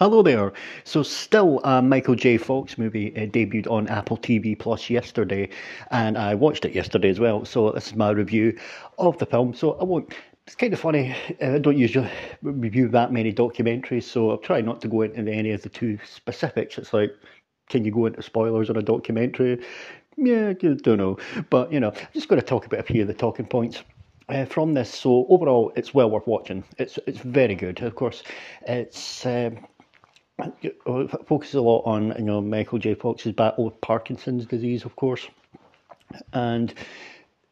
Hello there. So, still a Michael J. Fox movie uh, debuted on Apple TV Plus yesterday, and I watched it yesterday as well. So, this is my review of the film. So, I won't. It's kind of funny. Uh, I don't usually review that many documentaries, so I'll try not to go into any of the two specifics. It's like, can you go into spoilers on a documentary? Yeah, I don't know. But, you know, I'm just going to talk about a few of the talking points uh, from this. So overall, it's well worth watching. It's it's very good. Of course, it's. Um, focuses a lot on you know Michael J. Fox's battle with Parkinson's disease, of course, and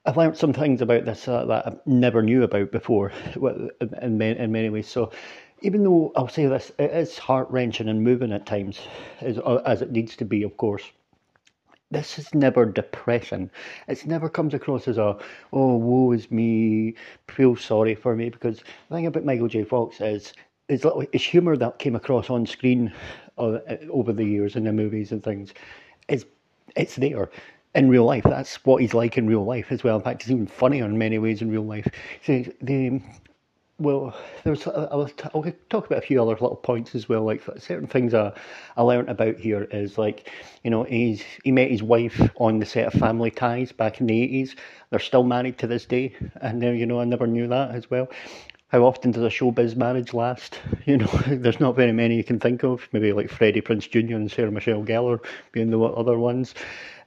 I've learned some things about this uh, that I never knew about before, in many, in many ways. So, even though I'll say this, it is heart wrenching and moving at times, as uh, as it needs to be, of course this is never depression. It never comes across as a, oh, woe is me, feel sorry for me. Because the thing about Michael J. Fox is, is his humour that came across on screen uh, over the years in the movies and things, is it's there in real life. That's what he's like in real life as well. In fact, he's even funnier in many ways in real life. So the well, there's I'll, I'll talk about a few other little points as well. Like certain things I, I learned about here is like, you know, he's he met his wife on the set of Family Ties back in the eighties. They're still married to this day, and you know I never knew that as well. How often does a showbiz marriage last? You know, there's not very many you can think of. Maybe like Freddie Prinze Jr. and Sarah Michelle Gellar being the other ones.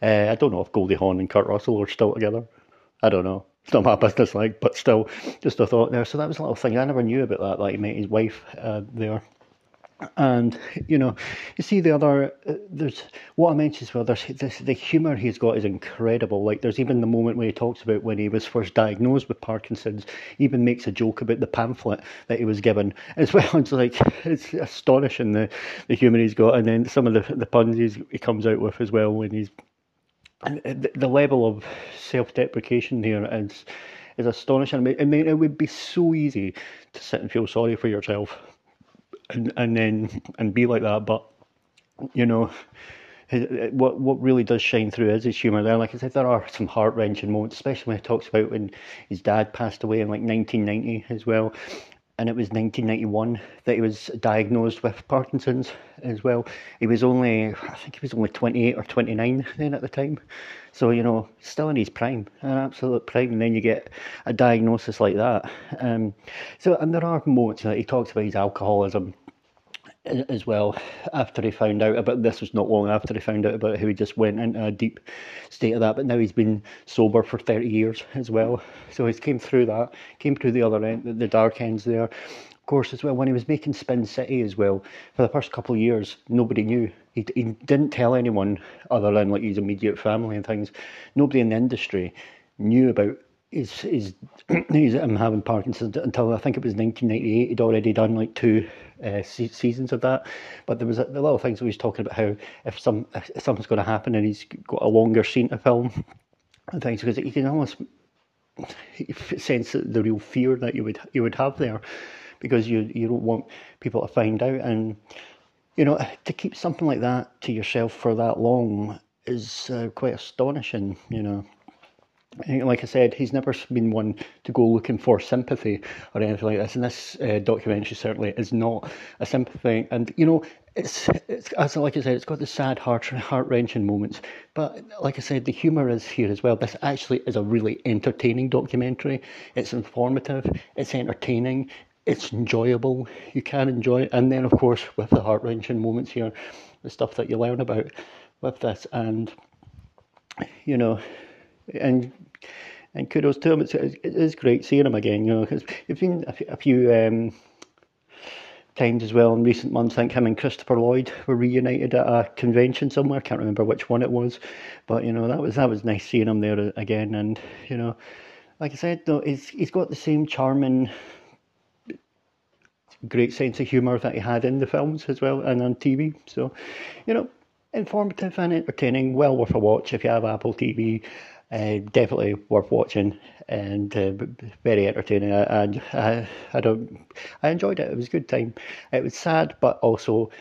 Uh, I don't know if Goldie Hawn and Kurt Russell are still together. I don't know it's not my business, like, but still, just a thought there. So that was a little thing I never knew about that. Like, he met his wife uh, there, and you know, you see the other. Uh, there's what I mentioned as well. There's this the humour he's got is incredible. Like, there's even the moment when he talks about when he was first diagnosed with Parkinson's. Even makes a joke about the pamphlet that he was given as well. It's like it's astonishing the the humour he's got, and then some of the the puns he comes out with as well when he's and the level of self-deprecation here is is astonishing. I mean, it would be so easy to sit and feel sorry for yourself, and and then and be like that. But you know, what what really does shine through is his humour. There, like I said, there are some heart wrenching moments, especially when he talks about when his dad passed away in like 1990 as well and it was 1991 that he was diagnosed with Parkinson's as well. He was only, I think he was only 28 or 29 then at the time. So, you know, still in his prime, an absolute prime. And then you get a diagnosis like that. Um, so, and there are moments that he talks about his alcoholism as well after he found out about this was not long after he found out about how he just went into a deep state of that but now he's been sober for 30 years as well. So he's came through that came through the other end the dark ends there. Of course as well when he was making spin city as well for the first couple of years nobody knew. He, he didn't tell anyone other than like his immediate family and things. Nobody in the industry knew about is is he's I'm having Parkinson's until I think it was 1998. He'd already done like two uh, se- seasons of that, but there was a, the little things he was talking about how if some if something's going to happen and he's got a longer scene to film and things because you can almost sense the real fear that you would you would have there because you you don't want people to find out and you know to keep something like that to yourself for that long is uh, quite astonishing you know like I said, he's never been one to go looking for sympathy or anything like this. And this uh, documentary certainly is not a sympathy. And you know, it's it's as like I said, it's got the sad, heart heart wrenching moments. But like I said, the humour is here as well. This actually is a really entertaining documentary. It's informative. It's entertaining. It's enjoyable. You can enjoy it. And then, of course, with the heart wrenching moments here, the stuff that you learn about with this, and you know and and kudos to him. It's, it is great seeing him again. You know, because it's been a, few um, times as well in recent months. I think him and Christopher Lloyd were reunited at a convention somewhere. I can't remember which one it was, but you know that was that was nice seeing him there again. And you know, like I said, though, he's he's got the same charming. Great sense of humour that he had in the films as well and on TV. So, you know, informative and entertaining, well worth a watch if you have Apple TV. Uh, definitely worth watching and uh, very entertaining. And I, I, don't, I enjoyed it. It was a good time. It was sad, but also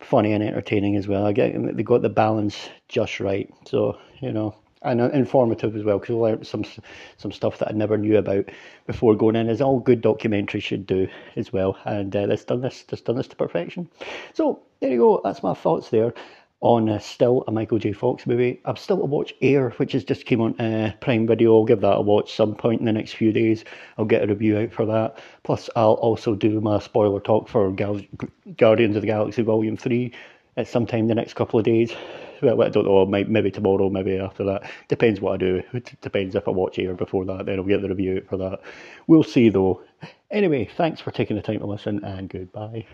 funny and entertaining as well. I get they got the balance just right. So you know, and informative as well because I learned some some stuff that I never knew about before going in, as all good documentaries should do as well. And uh, it's done this, it's done this to perfection. So there you go. That's my thoughts there on uh, still a Michael J. Fox movie. I'm still to watch Air, which has just came on uh, Prime Video. I'll give that a watch some point in the next few days. I'll get a review out for that. Plus, I'll also do my spoiler talk for Gal- Guardians of the Galaxy Volume Three at some time the next couple of days. Well, I don't know, maybe tomorrow, maybe after that. Depends what I do. It depends if I watch Air before that, then I'll get the review out for that. We'll see though. Anyway, thanks for taking the time to listen and goodbye.